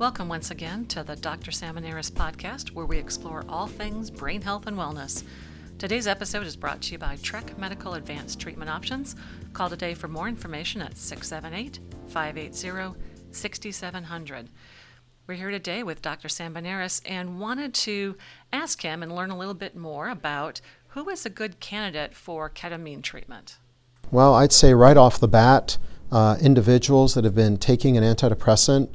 Welcome once again to the Dr. Salmoneris podcast, where we explore all things brain health and wellness. Today's episode is brought to you by Trek Medical Advanced Treatment Options. Call today for more information at 678 580 6700. We're here today with Dr. Salmoneris and wanted to ask him and learn a little bit more about who is a good candidate for ketamine treatment. Well, I'd say right off the bat, uh, individuals that have been taking an antidepressant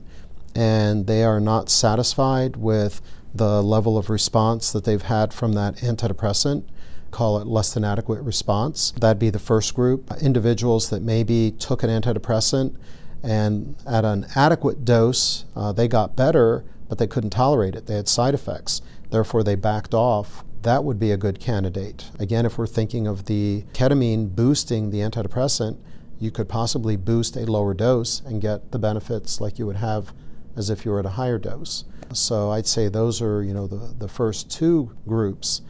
and they are not satisfied with the level of response that they've had from that antidepressant, call it less than adequate response. That'd be the first group. Individuals that maybe took an antidepressant and at an adequate dose, uh, they got better, but they couldn't tolerate it. They had side effects. Therefore, they backed off. That would be a good candidate. Again, if we're thinking of the ketamine boosting the antidepressant, you could possibly boost a lower dose and get the benefits like you would have as if you were at a higher dose. So I'd say those are, you know, the, the first two groups.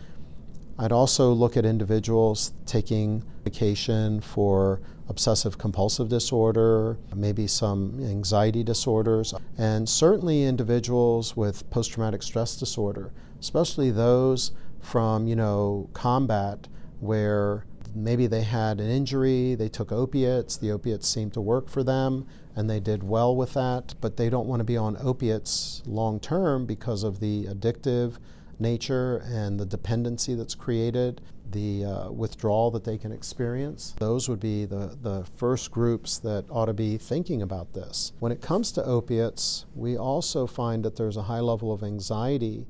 I'd also look at individuals taking medication for obsessive compulsive disorder, maybe some anxiety disorders, and certainly individuals with post traumatic stress disorder, especially those from, you know, combat where maybe they had an injury, they took opiates, the opiates seemed to work for them, and they did well with that, but they don't want to be on opiates long term because of the addictive nature and the dependency that's created, the uh, withdrawal that they can experience. Those would be the, the first groups that ought to be thinking about this. When it comes to opiates, we also find that there's a high level of anxiety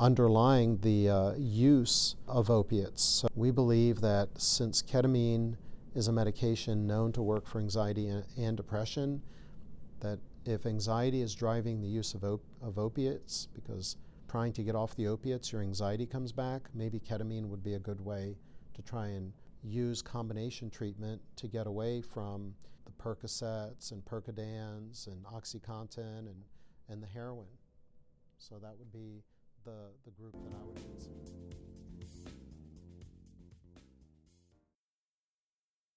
underlying the uh, use of opiates. So we believe that since ketamine is a medication known to work for anxiety and, and depression, that if anxiety is driving the use of, op- of opiates, because trying to get off the opiates, your anxiety comes back, maybe ketamine would be a good way to try and use combination treatment to get away from the Percocets and Percodans and OxyContin and, and the heroin. So that would be the, the group that I would consider.